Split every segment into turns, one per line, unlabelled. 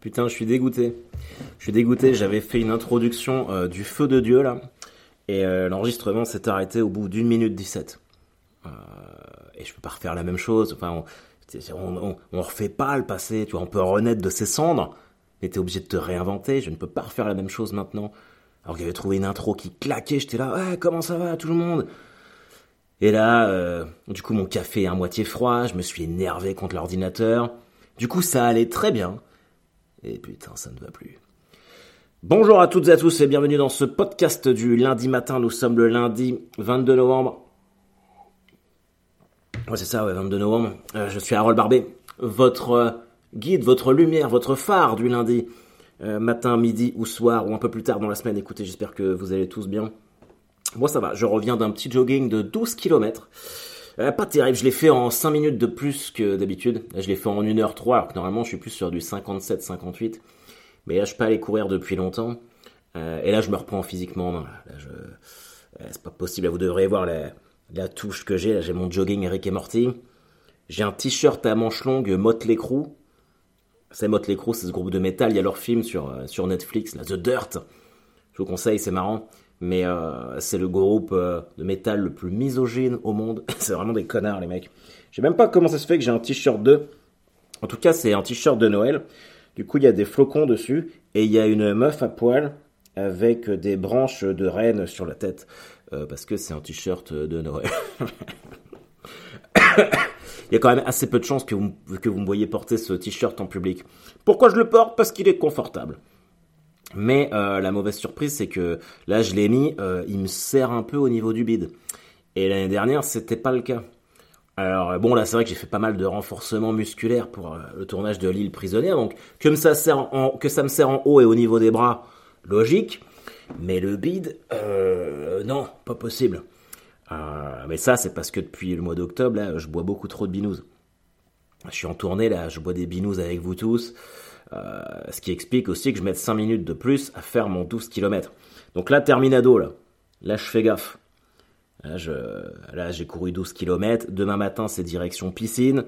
Putain, je suis dégoûté. Je suis dégoûté, j'avais fait une introduction euh, du feu de Dieu là, et euh, l'enregistrement s'est arrêté au bout d'une minute 17. Euh, et je peux pas refaire la même chose, enfin, on, on, refait pas le passé, tu vois, on peut renaître de ses cendres, mais t'es obligé de te réinventer, je ne peux pas refaire la même chose maintenant. Alors que j'avais trouvé une intro qui claquait, j'étais là, ouais, comment ça va tout le monde? Et là, du coup, mon café est à moitié froid, je me suis énervé contre l'ordinateur. Du coup, ça allait très bien. Et putain, ça ne va plus. Bonjour à toutes et à tous et bienvenue dans ce podcast du lundi matin. Nous sommes le lundi 22 novembre. Ouais, c'est ça, ouais, 22 novembre. Euh, je suis Harold Barbet, votre euh, guide, votre lumière, votre phare du lundi. Euh, matin, midi ou soir ou un peu plus tard dans la semaine. Écoutez, j'espère que vous allez tous bien. Moi, ça va. Je reviens d'un petit jogging de 12 km. Euh, pas terrible, je l'ai fait en 5 minutes de plus que d'habitude. je l'ai fait en 1h03, alors que normalement je suis plus sur du 57-58. Mais là, je peux aller courir depuis longtemps. Euh, et là, je me reprends physiquement. Là, je... Euh, c'est pas possible. vous devriez voir la, touche que j'ai. Là, j'ai mon jogging Eric et Morty. J'ai un t-shirt à manches longues Motley Crue. C'est Motley Crue, c'est ce groupe de métal. Il y a leur film sur, sur Netflix, The Dirt. Je vous conseille, c'est marrant mais euh, c'est le groupe euh, de métal le plus misogyne au monde. c'est vraiment des connards, les mecs. Je sais même pas comment ça se fait que j'ai un t-shirt de. En tout cas, c'est un t-shirt de Noël. Du coup, il y a des flocons dessus et il y a une meuf à poil avec des branches de rennes sur la tête euh, parce que c'est un t-shirt de Noël. il y a quand même assez peu de chances que vous, que vous me voyez porter ce t-shirt en public. Pourquoi je le porte? Parce qu'il est confortable. Mais euh, la mauvaise surprise, c'est que là, je l'ai mis, euh, il me serre un peu au niveau du bide. Et l'année dernière, c'était pas le cas. Alors bon, là, c'est vrai que j'ai fait pas mal de renforcement musculaire pour euh, le tournage de l'île prisonnière, donc que ça, me serre en haut et au niveau des bras, logique. Mais le bide, non, pas possible. mais ça, c'est parce que depuis le mois d'octobre, là, je bois beaucoup trop de binous. Je suis en tournée, là, je bois des binous avec vous tous. Euh, ce qui explique aussi que je mette 5 minutes de plus à faire mon 12 km. Donc là, terminado, là. Je fais gaffe. Là, je, là, j'ai couru 12 km. Demain matin, c'est direction piscine.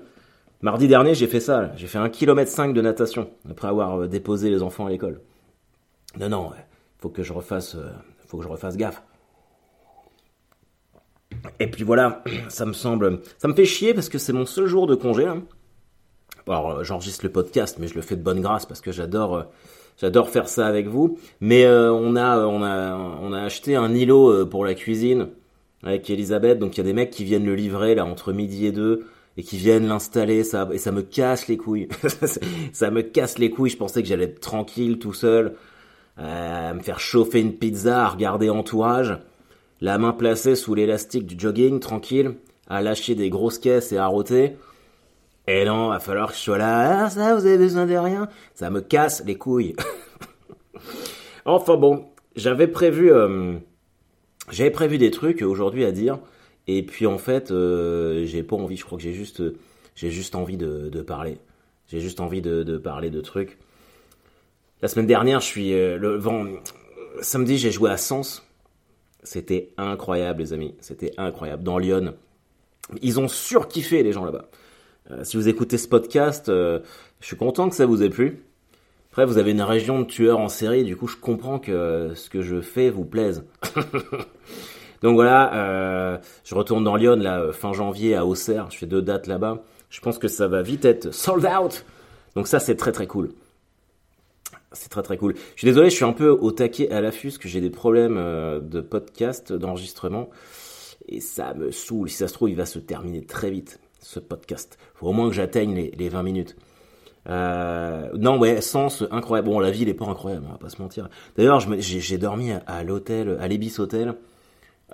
Mardi dernier, j'ai fait ça. J'ai fait 1 km 5 de natation après avoir euh, déposé les enfants à l'école. Non, non, faut que je refasse, euh, faut que je refasse gaffe. Et puis voilà, ça me semble, ça me fait chier parce que c'est mon seul jour de congé. Hein. Alors euh, j'enregistre le podcast, mais je le fais de bonne grâce parce que j'adore euh, j'adore faire ça avec vous. Mais euh, on a on a on a acheté un îlot pour la cuisine avec Elisabeth, donc il y a des mecs qui viennent le livrer là entre midi et deux et qui viennent l'installer ça et ça me casse les couilles. ça me casse les couilles. Je pensais que j'allais être tranquille tout seul, à me faire chauffer une pizza, à regarder entourage, la main placée sous l'élastique du jogging, tranquille, à lâcher des grosses caisses et à rôter. Et non, va falloir que je sois là. Ah, ça, vous avez besoin de rien. Ça me casse les couilles. enfin bon, j'avais prévu, euh, j'avais prévu des trucs aujourd'hui à dire. Et puis en fait, euh, j'ai pas envie. Je crois que j'ai juste, j'ai juste envie de, parler. J'ai juste envie de, de, parler de trucs. La semaine dernière, je suis euh, le vent. Samedi, j'ai joué à Sens. C'était incroyable, les amis. C'était incroyable. Dans Lyon, ils ont surkiffé les gens là-bas. Euh, si vous écoutez ce podcast, euh, je suis content que ça vous ait plu. Après, vous avez une région de tueurs en série, du coup, je comprends que ce que je fais vous plaise. Donc voilà, euh, je retourne dans Lyon, là, fin janvier, à Auxerre. Je fais deux dates là-bas. Je pense que ça va vite être sold out. Donc ça, c'est très très cool. C'est très très cool. Je suis désolé, je suis un peu au taquet à l'affût, parce que j'ai des problèmes de podcast, d'enregistrement. Et ça me saoule. Si ça se trouve, il va se terminer très vite ce podcast. Faut au moins que j'atteigne les, les 20 minutes. Euh, non, ouais, sens incroyable. Bon, la ville est pas incroyable, on va pas se mentir. D'ailleurs, j'ai dormi à, l'hôtel, à l'Ebis Hotel,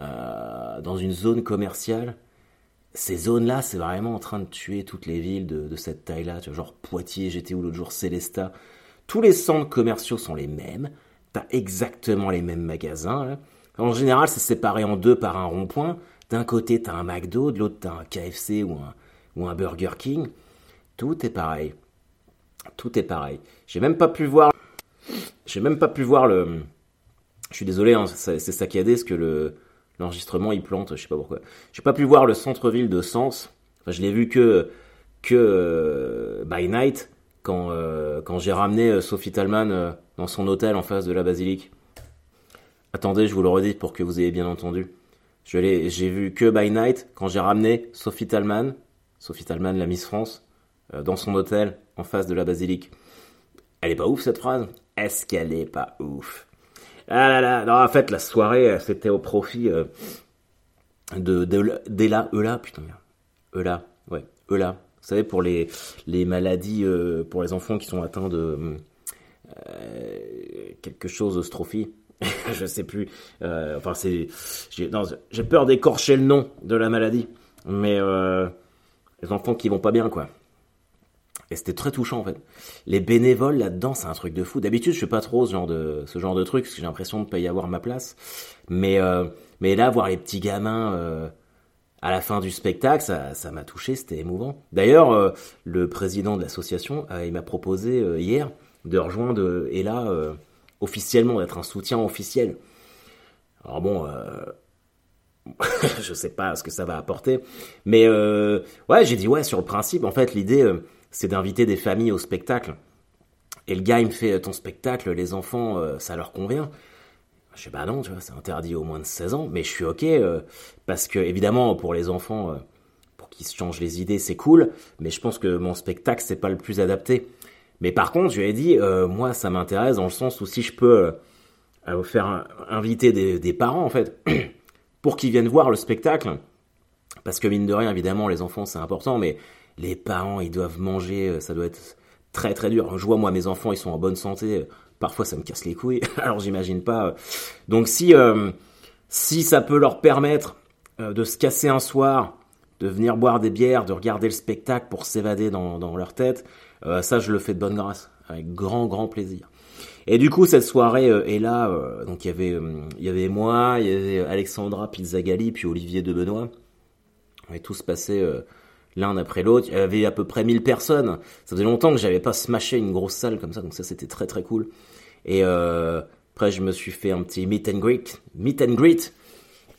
euh, dans une zone commerciale. Ces zones-là, c'est vraiment en train de tuer toutes les villes de, cette taille-là. Genre Poitiers, j'étais où l'autre jour, Célestat. Tous les centres commerciaux sont les mêmes. T'as exactement les mêmes magasins. En général, c'est séparé en deux par un rond-point. D'un côté, t'as un McDo, de l'autre, t'as un KFC ou un, Burger King. Tout est pareil. Tout est pareil. J'ai même pas pu voir. J'ai même pas pu voir le. Je suis désolé, hein, c'est saccadé ce que le l'enregistrement il plante, je sais pas pourquoi. J'ai pas pu voir le centre-ville de Sens. Enfin, je l'ai vu que que euh, by night quand, quand j'ai ramené Sophie Talman dans son hôtel en face de la basilique. Attendez, je vous le redis pour que vous ayez bien entendu. Je l'ai, j'ai vu que by night quand j'ai ramené Sophie Talman, Sophie Talman, la Miss France, dans son hôtel en face de la basilique. Elle est pas ouf cette phrase? Est-ce qu'elle est pas ouf? Ah là là, non, en fait la soirée c'était au profit de d'Ela, Eula, putain, Eula, ouais, Eula. Vous savez, pour les, les maladies, euh, pour les enfants qui sont atteints de euh, quelque chose de strophie. je sais plus. Euh, enfin, c'est. J'ai peur d'écorcher le nom de la maladie. Mais les enfants qui vont pas bien, quoi. Et c'était très touchant en fait. Les bénévoles là-dedans, c'est un truc de fou. D'habitude, je fais pas trop ce genre de truc parce que j'ai l'impression de pas y avoir ma place. Mais mais là, voir les petits gamins euh, à la fin du spectacle, ça, ça m'a touché, c'était émouvant. D'ailleurs, euh, le président de l'association, euh, il m'a proposé hier de rejoindre Ella officiellement, d'être un soutien officiel. Alors bon, je sais pas ce que ça va apporter, mais ouais, j'ai dit ouais sur le principe. En fait, l'idée, c'est d'inviter des familles au spectacle. Et le gars, il me fait ton spectacle, les enfants, ça leur convient. Je sais pas non, tu vois, c'est interdit au moins de 16 ans, mais je suis ok euh, parce que évidemment pour les enfants, euh, pour qu'ils se changent les idées, c'est cool, mais je pense que mon spectacle c'est pas le plus adapté. Mais par contre, je lui ai dit, euh, moi ça m'intéresse dans le sens où si je peux faire inviter des, parents en fait pour qu'ils viennent voir le spectacle, parce que mine de rien évidemment les enfants c'est important, mais les parents ils doivent manger, ça doit être très très dur. Je vois moi mes enfants ils sont en bonne santé, Parfois, ça me casse les couilles. Alors, j'imagine pas. Donc, si euh, ça peut leur permettre euh, de se casser un soir, de venir boire des bières, de regarder le spectacle pour s'évader dans, leur tête, euh, ça, je le fais de bonne grâce, avec grand grand plaisir. Et du coup, cette soirée est là. donc, il y avait il y avait moi, il y avait Alexandra Pizzagalli, puis Olivier de Benoît. On est tous passés l'un après l'autre. Il y avait à peu près 1000 personnes. Ça faisait longtemps que j'avais pas smashé une grosse salle comme ça, donc ça c'était très très cool. Et euh, après je me suis fait un petit meet and greet, meet and greet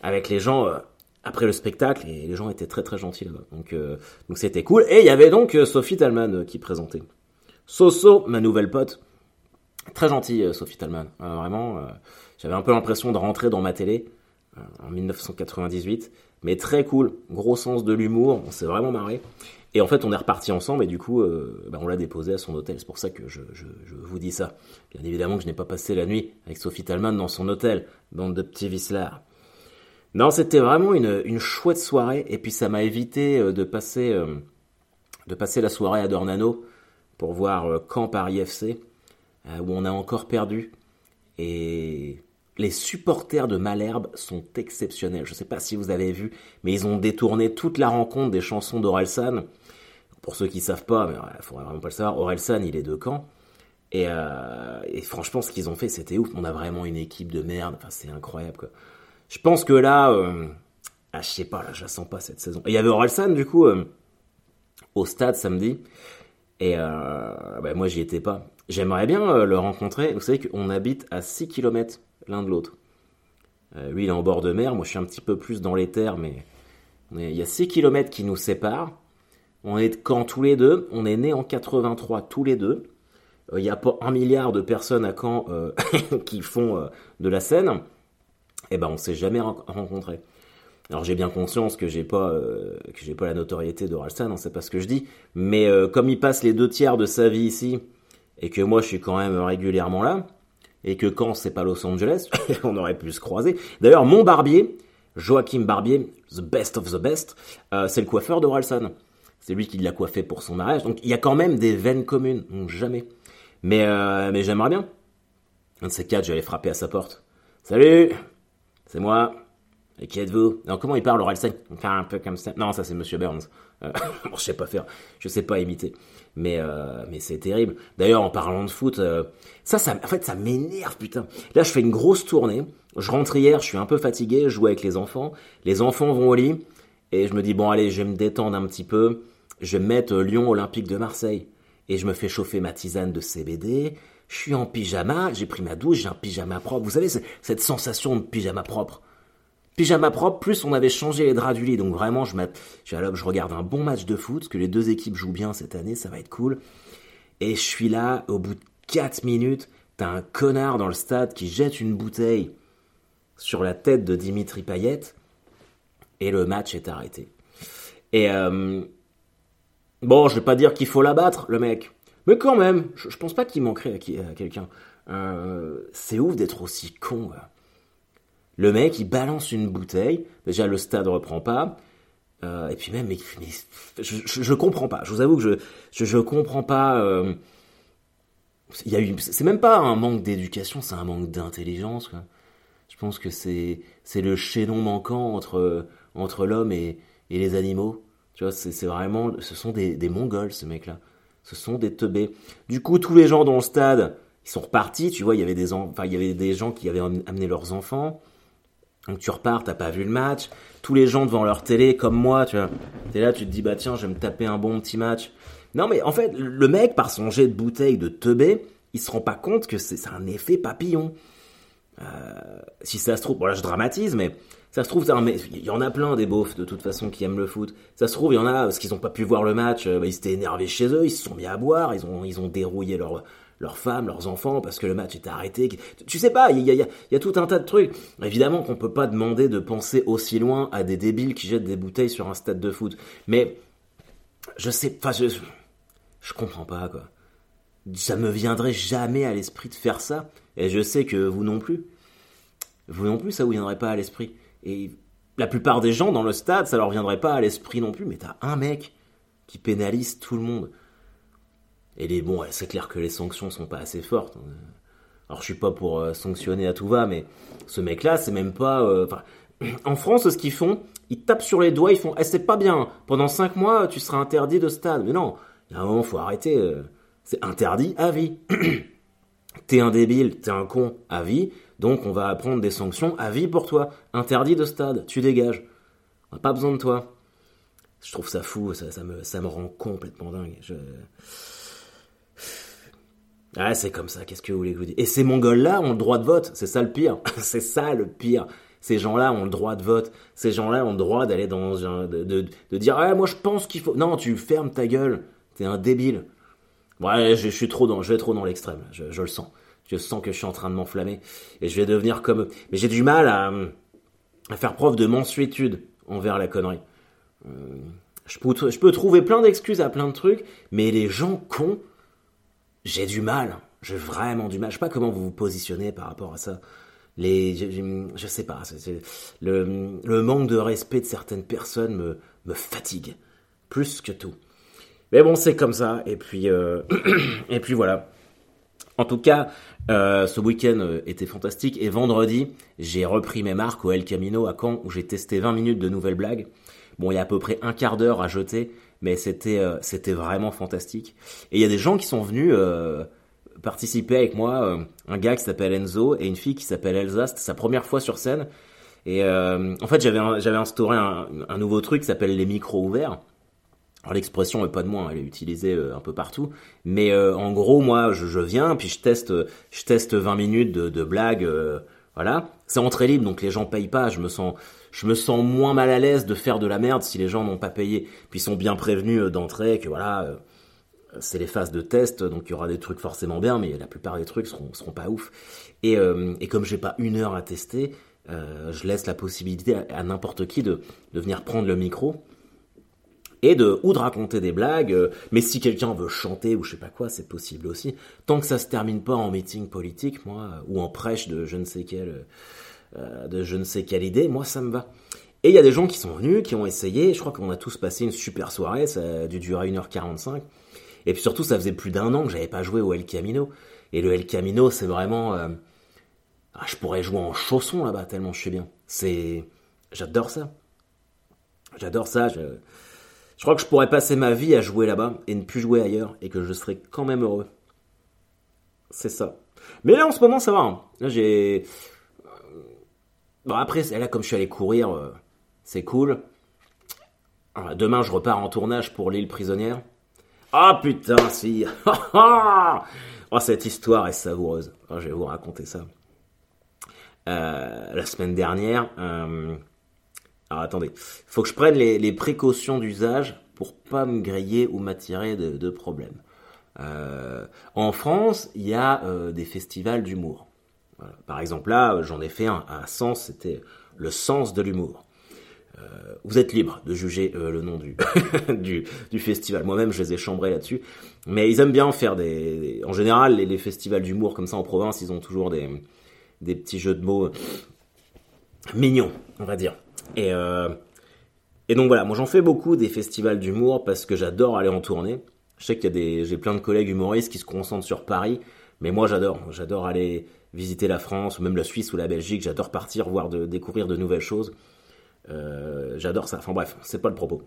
avec les gens euh, après le spectacle et les gens étaient très très gentils là-bas. Donc euh, donc c'était cool. Et il y avait donc Sophie Talman qui présentait. Soso, ma nouvelle pote, très gentille Sophie Talman. vraiment, j'avais un peu l'impression de rentrer dans ma télé en 1998 mais très cool, gros sens de l'humour, on s'est vraiment marré. Et en fait, on est reparti ensemble et du coup, euh, bah, on l'a déposé à son hôtel. C'est pour ça que je, vous dis ça. Bien évidemment que je n'ai pas passé la nuit avec Sophie Talman dans son hôtel, bande de petits vislards. Non, c'était vraiment une, une, chouette soirée et puis ça m'a évité euh, de passer, euh, de passer la soirée à Dornano pour voir Camp Paris FC, où on a encore perdu. Et les supporters de Malherbe sont exceptionnels. Je ne sais pas si vous avez vu, mais ils ont détourné toute la rencontre des chansons d'Orelsan. Pour ceux qui ne savent pas, mais il faudrait vraiment pas le savoir, Orelsan, il est de Caen. Euh, et, franchement, ce qu'ils ont fait, c'était ouf. On a vraiment une équipe de merde. Enfin, c'est incroyable, quoi. Je pense que là, euh, ah, je sais pas, là, je la sens pas cette saison. il y avait Orelsan, du coup, euh, au stade samedi. Et euh, bah, moi, j'y étais pas. J'aimerais bien le rencontrer. Vous savez qu'on habite à 6 km l'un de l'autre. Euh, lui, il est en bord de mer, moi je suis un petit peu plus dans les terres, mais il y a 6 km qui nous séparent. On est de Caen tous les deux, on est nés en 83 tous les deux. Euh, il n'y a pas un milliard de personnes à Caen euh, qui font de la scène. Eh ben on s'est jamais rencontrés. Alors j'ai bien conscience que j'ai pas que j'ai pas la notoriété de Ralston, hein, c'est pas ce que je dis, mais comme il passe les deux tiers de sa vie ici et que moi je suis quand même régulièrement là, et que quand c'est pas Los Angeles, on aurait pu se croiser. D'ailleurs, mon barbier, Joachim Barbier, the best of the best, euh, c'est le coiffeur de Ralston. C'est lui qui l'a coiffé pour son mariage. Donc il y a quand même des veines communes, jamais. Mais, euh, mais j'aimerais bien. Un de ces quatre, je vais aller frapper à sa porte. Salut, c'est moi. Et qui êtes-vous? Alors comment il parle Orelsan? Un peu comme ça. Non, ça c'est Monsieur Burns. Euh, je sais pas faire, je sais pas imiter. Mais euh, mais c'est terrible. D'ailleurs, en parlant de foot, euh, ça, ça, en fait, ça m'énerve, putain. Là, je fais une grosse tournée. Je rentre hier, je suis un peu fatigué, je joue avec les enfants. Les enfants vont au lit et je me dis bon, allez, je vais me détendre un petit peu. Je vais mettre Lyon Olympique de Marseille et je me fais chauffer ma tisane de CBD. Je suis en pyjama, j'ai pris ma douche, j'ai un pyjama propre. Vous savez, cette sensation de pyjama propre pyjama propre, plus on avait changé les draps du lit. Donc vraiment, je, je, je regarde un bon match de foot, que les deux équipes jouent bien cette année, ça va être cool. Et je suis là, au bout de 4 minutes, t'as un connard dans le stade qui jette une bouteille sur la tête de Dimitri Payet, et le match est arrêté. Et euh, bon, je vais pas dire qu'il faut l'abattre, le mec, mais quand même, je, pense pas qu'il manquerait à, quelqu'un. Euh, c'est ouf d'être aussi con. Le mec, il balance une bouteille. Déjà, le stade reprend pas. Euh, et puis même, je, je, comprends pas. Je vous avoue que je je, je comprends pas. Euh, il y c'est même pas un manque d'éducation, c'est un manque d'intelligence. Je pense que c'est c'est le chaînon manquant entre entre l'homme et, les animaux. Tu vois, c'est vraiment, ce sont des, mongols ces mecs-là. Ce sont des teubés. Du coup, tous les gens dans le stade, ils sont repartis. Tu vois, il y avait des, enfin, il y avait des gens qui avaient amené leurs enfants. Donc tu repars, t'as pas vu le match. Tous les gens devant leur télé, comme moi, tu vois. T'es là, tu te dis, bah tiens, je vais me taper un bon petit match. Non, mais en fait, le mec, par son jet de bouteille de teubé, il se rend pas compte que c'est un effet papillon. Euh, si ça se trouve, voilà, je dramatise, mais ça se trouve, il y en a plein des beaufs de toute façon qui aiment le foot. Ça se trouve, il y en a parce qu'ils n'ont pas pu voir le match, euh, bah, ils s'étaient énervés chez eux, ils se sont mis à boire, ils ont, ils ont dérouillé leur, leurs femmes, leurs enfants, parce que le match était arrêté. Tu sais pas, il y a, y, a, y a, tout un tas de trucs. Évidemment qu'on peut pas demander de penser aussi loin à des débiles qui jettent des bouteilles sur un stade de foot. Mais, je sais, enfin, je, je comprends pas, quoi. Ça me viendrait jamais à l'esprit de faire ça. Et je sais que vous non plus. Vous non plus, ça vous viendrait pas à l'esprit. Et la plupart des gens dans le stade, ça leur viendrait pas à l'esprit non plus. Mais t'as un mec qui pénalise tout le monde. Et les, bon, c'est clair que les sanctions sont pas assez fortes. Alors je suis pas pour euh, sanctionner à tout va, mais ce mec-là, c'est même pas. Euh, en France, ce qu'ils font, ils tapent sur les doigts, ils font, eh, c'est pas bien. Pendant 5 mois, tu seras interdit de stade. Mais non, il y a un moment, faut arrêter. Euh, c'est interdit à vie. t'es un débile, t'es un con à vie, donc on va prendre des sanctions à vie pour toi. Interdit de stade, tu dégages. On n'a pas besoin de toi. Je trouve ça fou, ça, me, rend complètement dingue. Je... Ah, c'est comme ça, qu'est-ce que vous voulez que vous dise? Et ces Mongols-là ont le droit de vote, c'est ça le pire. c'est ça le pire. Ces gens-là ont le droit de vote. Ces gens-là ont le droit d'aller dans. De, de, dire Ah, moi je pense qu'il faut. Non, tu fermes ta gueule. T'es un débile. Ouais, je, suis trop dans. Je vais trop dans l'extrême. Je, le sens. Je sens que je suis en train de m'enflammer. Et je vais devenir comme eux. Mais j'ai du mal à, faire preuve de mansuétude envers la connerie. Euh, je, peux, trouver plein d'excuses à plein de trucs, mais les gens cons j'ai du mal. J'ai vraiment du mal. Je sais pas comment vous vous positionnez par rapport à ça. Les, je, je sais pas. le, manque de respect de certaines personnes me, me fatigue plus que tout. Mais bon, c'est comme ça. Et puis, euh, et puis voilà. En tout cas, euh, ce week-end euh, était fantastique. Et vendredi, j'ai repris mes marques au El Camino à Caen, où j'ai testé 20 minutes de nouvelles blagues. Bon, il y a à peu près un quart d'heure à jeter mais c'était euh, c'était vraiment fantastique. Et il y a des gens qui sont venus participer avec moi, un gars qui s'appelle Enzo et une fille qui s'appelle Elsa. C'était sa première fois sur scène. Et en fait, j'avais j'avais instauré un, un, nouveau truc qui s'appelle les micros ouverts. Alors l'expression est pas de moi, elle est utilisée un peu partout. Mais en gros, moi, je, viens puis je teste je teste 20 minutes de, de blagues. voilà, c'est entrée libre, donc les gens payent pas. Je me sens je me sens moins mal à l'aise de faire de la merde si les gens n'ont pas payé. Puis ils sont bien prévenus euh, d'entrée que voilà, euh, c'est les phases de test, donc il y aura des trucs forcément bien, mais la plupart des trucs seront, seront pas ouf. Et, euh, et comme j'ai pas une heure à tester, je laisse la possibilité à, n'importe qui de venir prendre le micro et de ou de raconter des blagues, mais si quelqu'un veut chanter ou je sais pas quoi, c'est possible aussi. Tant que ça se termine pas en meeting politique, moi, ou en prêche de je ne sais quel euh, de je ne sais quelle idée, moi ça me va. Et il y a des gens qui sont venus, qui ont essayé, je crois qu'on a tous passé une super soirée, ça a dû durer 1h45. Et puis surtout, ça faisait plus d'un an que j'avais pas joué au El Camino. Et le El Camino, c'est vraiment... Euh, ah, je pourrais jouer en chausson là-bas, tellement je suis bien. C'est... J'adore ça. J'adore ça. Je crois que je pourrais passer ma vie à jouer là-bas et ne plus jouer ailleurs, et que je serais quand même heureux. C'est ça. Mais là, en ce moment, ça va. Hein. Là, j'ai... Bon, après, là, comme je suis allé courir, euh, c'est cool. demain, je repars en tournage pour l'île prisonnière. Ah putain, si Oh, cette histoire est savoureuse. je vais vous raconter ça. Euh, la semaine dernière, euh... alors attendez, faut que je prenne les, précautions d'usage pour pas me griller ou m'attirer de, problèmes. en France, il y a des festivals d'humour. Par exemple, là, j'en ai fait un à Sens, c'était le sens de l'humour. vous êtes libre de juger le nom du, festival. Moi-même, je les ai chambrés là-dessus. Mais ils aiment bien faire des... En général, les, festivals d'humour comme ça en province, ils ont toujours des petits jeux de mots mignons, on va dire. Et, euh, et donc voilà, moi j'en fais beaucoup des festivals d'humour parce que j'adore aller en tournée. Je sais qu'il y a des, j'ai plein de collègues humoristes qui se concentrent sur Paris, mais moi j'adore, j'adore aller visiter la France ou même la Suisse ou la Belgique. J'adore partir voir de découvrir de nouvelles choses. Euh, j'adore ça. Enfin bref, c'est pas le propos.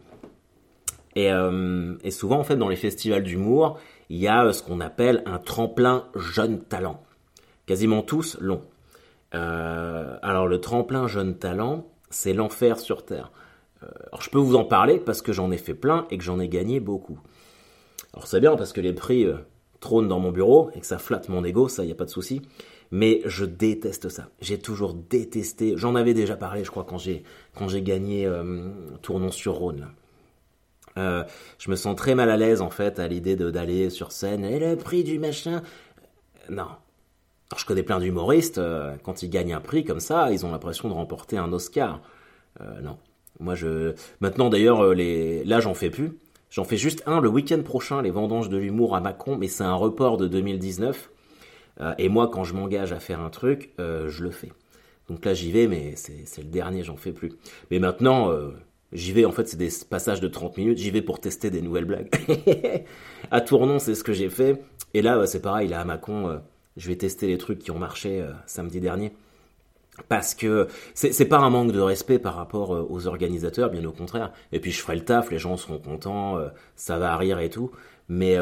Et, euh, et, souvent en fait dans les festivals d'humour, il y a ce qu'on appelle un tremplin jeune talent. Quasiment tous l'ont. Alors le tremplin jeune talent, c'est l'enfer sur Terre. Euh, alors je peux vous en parler parce que j'en ai fait plein et que j'en ai gagné beaucoup. Alors c'est bien parce que les prix euh, trônent dans mon bureau et que ça flatte mon ego, ça y a pas de souci. Mais je déteste ça. J'ai toujours détesté. J'en avais déjà parlé, je crois, quand j'ai quand j'ai gagné Tournon sur Rhône. je me sens très mal à l'aise en fait à l'idée d'aller sur scène et le prix du machin. Non, je connais plein d'humoristes, euh, quand ils gagnent un prix comme ça, ils ont l'impression de remporter un Oscar. Euh, non. Moi, je. Maintenant, d'ailleurs, euh, les... là, j'en fais plus. J'en fais juste un le week-end prochain, les vendanges de l'humour à Macron, mais c'est un report de 2019. et moi, quand je m'engage à faire un truc, je le fais. Donc là, j'y vais, mais c'est le dernier, j'en fais plus. Mais maintenant, j'y vais, en fait, c'est des passages de 30 minutes, j'y vais pour tester des nouvelles blagues. à Tournon, c'est ce que j'ai fait. Et là, c'est pareil, là, à Macron je vais tester les trucs qui ont marché euh, samedi dernier. Parce que c'est pas un manque de respect par rapport euh, aux organisateurs, bien au contraire. Et puis je ferai le taf, les gens seront contents, euh, ça va rire et tout. Mais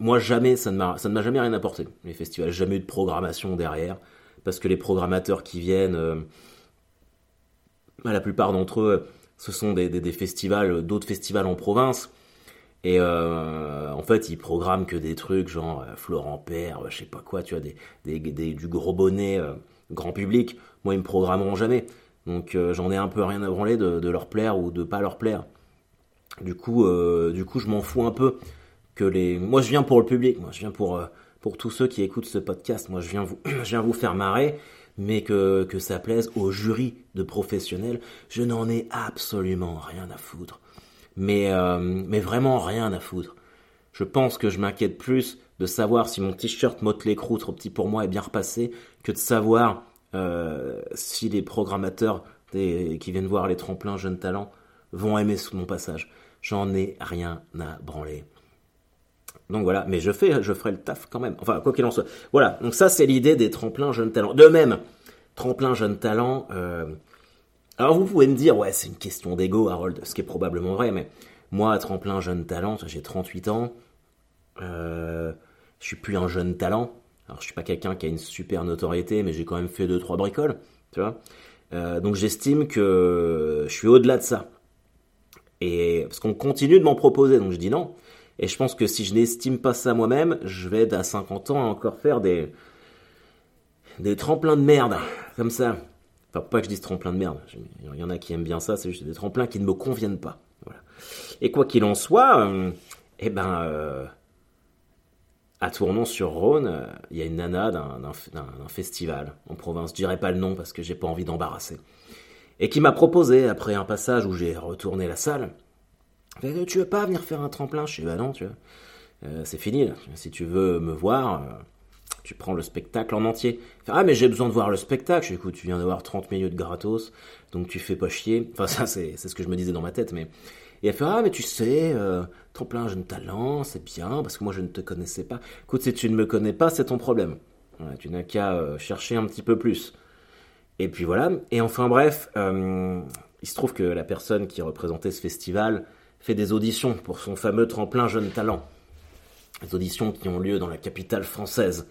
moi jamais, ça ne m'a jamais rien apporté. Les festivals, jamais eu de programmation derrière, parce que les programmateurs qui viennent, bah, la plupart d'entre eux, ce sont des, des festivals, d'autres festivals en province. Et euh, en fait, ils programment que des trucs genre euh, Florent Père, je sais pas quoi, tu vois, des, des, du gros bonnet euh, grand public. Moi, ils me programmeront jamais. Donc j'en ai un peu rien à branler de, de, leur plaire ou de pas leur plaire. Du coup, du coup, je m'en fous un peu que les. Moi, je viens pour le public. Moi, je viens pour pour tous ceux qui écoutent ce podcast. Moi, je viens vous, je viens vous faire marrer, mais que que ça plaise au jury de professionnels. Je n'en ai absolument rien à foutre mais, euh, mais vraiment rien à foutre. Je pense que je m'inquiète plus de savoir si mon t-shirt Motley Crue trop petit pour moi est bien repassé que de savoir euh, si les programmateurs qui viennent voir les tremplins jeunes talents vont aimer mon passage. J'en ai rien à branler. Donc voilà, mais je fais, je ferai le taf quand même. Enfin, quoi qu'il en soit. Voilà, donc ça c'est l'idée des tremplins jeunes talents. De même, tremplin jeunes talents, euh, alors vous pouvez me dire, ouais, c'est une question d'ego, Harold, ce qui est probablement vrai, mais moi, tremplin jeune talent, j'ai 38 ans, euh, je suis plus un jeune talent. Alors je suis pas quelqu'un qui a une super notoriété, mais j'ai quand même fait deux trois bricoles, tu vois. Euh, donc j'estime que je suis au-delà de ça. Et parce qu'on continue de m'en proposer, donc je dis non. Et je pense que si je n'estime pas ça moi-même, je vais à 50 ans encore faire des des tremplins de merde comme ça. Enfin, pas que je dise tremplin de merde. Il y en a qui aiment bien ça, c'est juste des tremplins qui ne me conviennent pas. Et quoi qu'il en soit, euh, eh ben, euh, à Tournon-sur-Rhône, euh, il y a une nana d'un festival en province. Je dirais pas le nom parce que j'ai pas envie d'embarrasser. Et qui m'a proposé, après un passage où j'ai retourné la salle, tu veux pas venir faire un tremplin? Je suis bah tu vois. c'est fini. Si tu veux me voir, tu prends le spectacle en entier. Ah, mais j'ai besoin de voir le spectacle. Écoute, tu viens d'avoir 30 minutes gratos, donc tu fais pas chier. Enfin, ça, c'est, ce que je me disais dans ma tête, mais. Et elle fait, ah, mais tu sais, euh, plein jeune talent, c'est bien, parce que moi je ne te connaissais pas. Écoute, si tu ne me connais pas, c'est ton problème. tu n'as qu'à euh, chercher un petit peu plus. Et puis voilà. Et enfin, bref, euh, il se trouve que la personne qui représentait ce festival fait des auditions pour son fameux tremplin jeune talent les auditions qui ont lieu dans la capitale française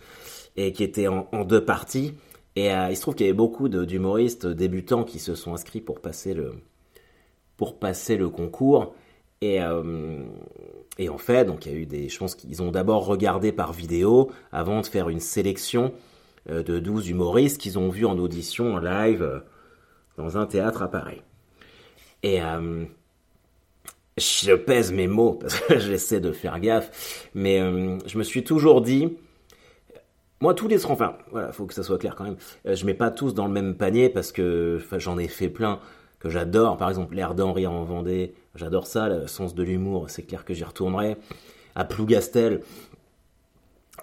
et qui étaient en, deux parties. Et euh, il se trouve qu'il y avait beaucoup d'humoristes débutants qui se sont inscrits pour passer le, pour passer le concours. Et, euh, et en fait, donc il y a eu des, je pense qu'ils ont d'abord regardé par vidéo avant de faire une sélection euh, de 12 humoristes qu'ils ont vus en audition en live dans un théâtre à Paris. Et, je pèse mes mots parce que j'essaie de faire gaffe, mais euh, je me suis toujours dit, moi tous les enfin voilà, faut que ça soit clair quand même. Euh, je mets pas tous dans le même panier parce que j'en ai fait plein que j'adore. Par exemple, l'air d'Henri en Vendée, j'adore ça, le sens de l'humour, c'est clair que j'y retournerai. À Plougastel,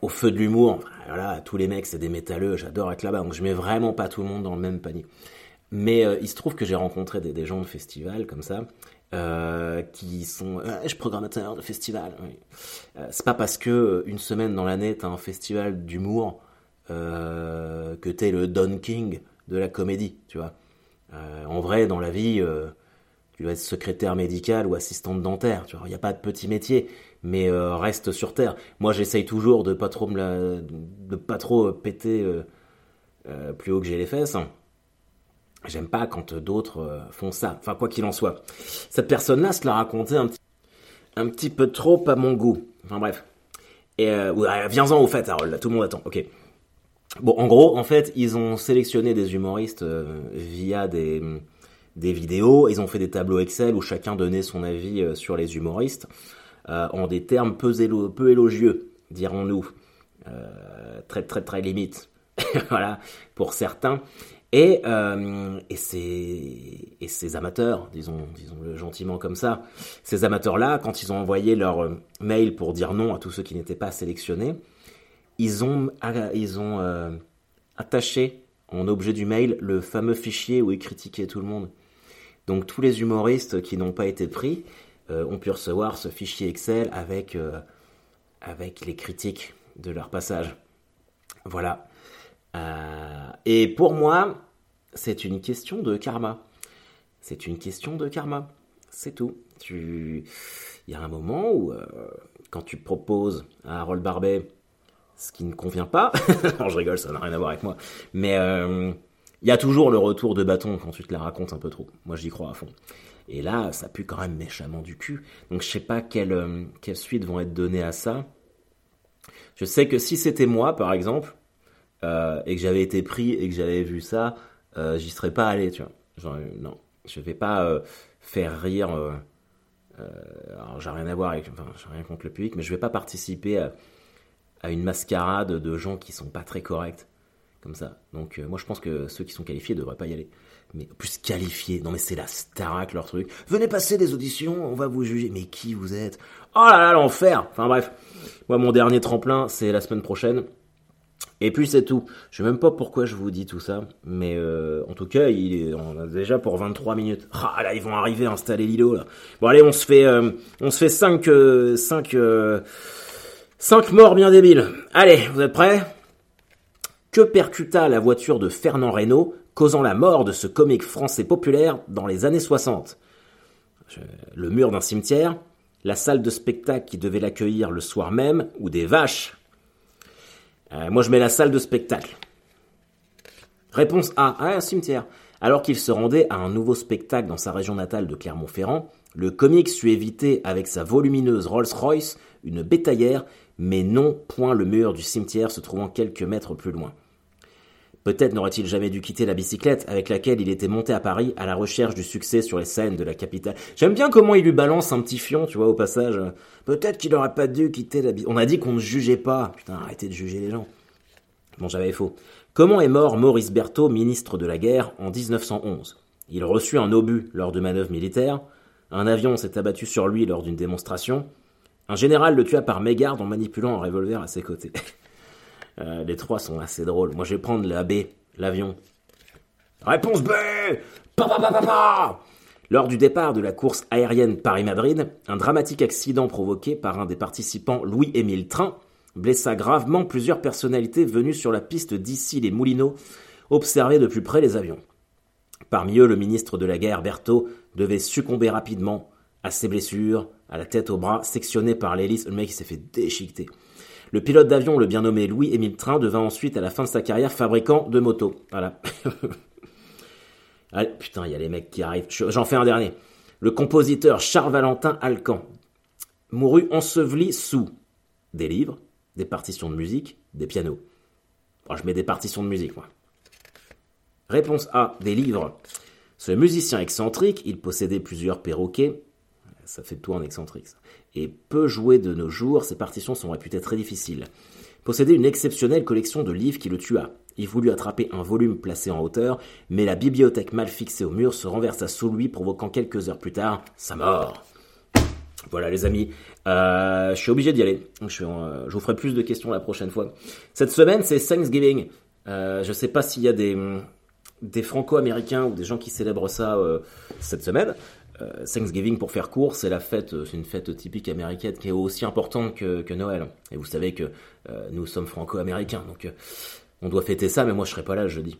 au feu de l'humour, voilà, tous les mecs c'est des métalleux, j'adore être là-bas, donc je mets vraiment pas tout le monde dans le même panier. Mais euh, il se trouve que j'ai rencontré des, des, gens de festival comme ça, euh, qui sont euh, je suis programmateur de festival euh, c'est pas parce que une semaine dans l'année t'as un festival d'humour que t'es le Don King de la comédie tu vois. En vrai dans la vie tu dois être secrétaire médical ou assistante dentaire tu vois. Il n'y a pas de petit métier mais reste sur terre. Moi j'essaye toujours de pas trop me de pas trop péter plus haut que j'ai les fesses J'aime pas quand d'autres euh, font ça. Enfin, quoi qu'il en soit. Cette personne-là se l'a raconté un petit, peu trop à mon goût. Enfin, bref. Et euh, viens-en au fait, Harold. Tout le monde attend. Ok. Bon, en gros, en fait, ils ont sélectionné des humoristes euh, via des, vidéos. Ils ont fait des tableaux Excel où chacun donnait son avis sur les humoristes en des termes peu, élo peu élogieux, dirons-nous. très, très, très limite. voilà, pour certains. Et, euh, et, ces, amateurs, disons, disons-le gentiment comme ça, ces amateurs-là, quand ils ont envoyé leur euh, mail pour dire non à tous ceux qui n'étaient pas sélectionnés, ils ont, euh, attaché en objet du mail le fameux fichier où ils critiquaient tout le monde. Donc tous les humoristes qui n'ont pas été pris ont pu recevoir ce fichier Excel avec les critiques de leur passage. Voilà. Euh, et pour moi, c'est une question de karma. C'est une question de karma. C'est tout. Tu... Il y a un moment où, euh, quand tu proposes à Harold Barbet ce qui ne convient pas, je rigole, ça n'a rien à voir avec moi, mais euh, il y a toujours le retour de bâton quand tu te la racontes un peu trop. Moi, j'y crois à fond. Et là, ça pue quand même méchamment du cul. Donc, je sais pas quelles quelle suites vont être données à ça. Je sais que si c'était moi, par exemple, euh, et que j'avais été pris et que j'avais vu ça, euh, j'y serais pas allé, tu vois. Euh, non, je vais pas faire rire. Alors, j'ai rien à voir avec, enfin, j'ai rien contre le public, mais je vais pas participer à, à, une mascarade de gens qui sont pas très corrects, comme ça. Donc, moi, je pense que ceux qui sont qualifiés devraient pas y aller. Mais plus qualifiés, non mais c'est la Starac leur truc. Venez passer des auditions, on va vous juger. Mais qui vous êtes? Oh là là, l'enfer Enfin bref, moi mon dernier tremplin, c'est la semaine prochaine. Et puis c'est tout. Je sais même pas pourquoi je vous dis tout ça, mais euh, en tout cas, il est, a déjà pour 23 minutes. Ah là, ils vont arriver à installer Lilo là. Bon allez, on se fait, euh, on se fait 5, euh, 5, 5 morts bien débiles. Allez, vous êtes prêts? Que percuta la voiture de Fernand Reynaud, causant la mort de ce comique français populaire dans les années 60 Le mur d'un cimetière, la salle de spectacle qui devait l'accueillir le soir même, ou des vaches euh, moi, je mets la salle de spectacle. Réponse A. Ah, un cimetière. Alors qu'il se rendait à un nouveau spectacle dans sa région natale de Clermont-Ferrand, le comique sut éviter avec sa volumineuse Rolls-Royce une bétaillère, mais non point le mur du cimetière se trouvant quelques mètres plus loin. Peut-être n'aurait-il jamais dû quitter la bicyclette avec laquelle il était monté à Paris à la recherche du succès sur les scènes de la capitale. J'aime bien comment il lui balance un petit fion, tu vois, au passage. Peut-être qu'il n'aurait pas dû quitter la bicyclette. On a dit qu'on ne jugeait pas. Putain, arrêtez de juger les gens. Bon, j'avais faux. Comment est mort Maurice Berthaud, ministre de la guerre, en 1911 Il reçut un obus lors de manœuvres militaires. Un avion s'est abattu sur lui lors d'une démonstration. Un général le tua par mégarde en manipulant un revolver à ses côtés. Euh, les trois sont assez drôles. Moi, je vais prendre la B, l'avion. Réponse B pa, pa, pa, pa, Lors du départ de la course aérienne Paris-Madrid, un dramatique accident provoqué par un des participants, Louis-Émile Train, blessa gravement plusieurs personnalités venues sur la piste d'ici les Moulineaux, observer de plus près les avions. Parmi eux, le ministre de la guerre, Berthaud, devait succomber rapidement à ses blessures, à la tête au bras, sectionné par l'hélice. Le mec, s'est fait déchiqueter. Le pilote d'avion, le bien nommé Louis-Émile Train, devint ensuite, à la fin de sa carrière, fabricant de motos. Voilà. Allez, putain, il y a les mecs qui arrivent. J'en fais un dernier. Le compositeur Charles-Valentin Alcan mourut enseveli sous des livres, des partitions de musique, des pianos. je mets des partitions de musique, moi. Réponse A, des livres. Ce musicien excentrique, il possédait plusieurs perroquets, Ça fait de toi excentrique. Et peu joué de nos jours, ces partitions sont réputées très difficiles. Possédait une exceptionnelle collection de livres qui le tua. Il voulut attraper un volume placé en hauteur, mais la bibliothèque mal fixée au mur se renversa sous lui, provoquant quelques heures plus tard sa mort. Voilà les amis, euh, je suis obligé d'y aller. Je, euh, je, vous ferai plus de questions la prochaine fois. Cette semaine c'est Thanksgiving. Euh, je sais pas s'il y a des, des franco-américains ou des gens qui célèbrent ça cette semaine. Euh, Thanksgiving, pour faire court, c'est la fête, euh, c'est une fête typique américaine qui est aussi importante que, que Noël. Et vous savez que nous sommes franco-américains, donc on doit fêter ça, mais moi je serai pas là jeudi.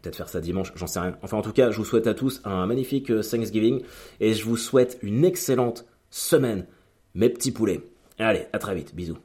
Peut-être faire ça dimanche, j'en sais rien. Enfin, en tout cas, je vous souhaite à tous un magnifique Thanksgiving et je vous souhaite une excellente semaine, mes petits poulets. Allez, à très vite, bisous.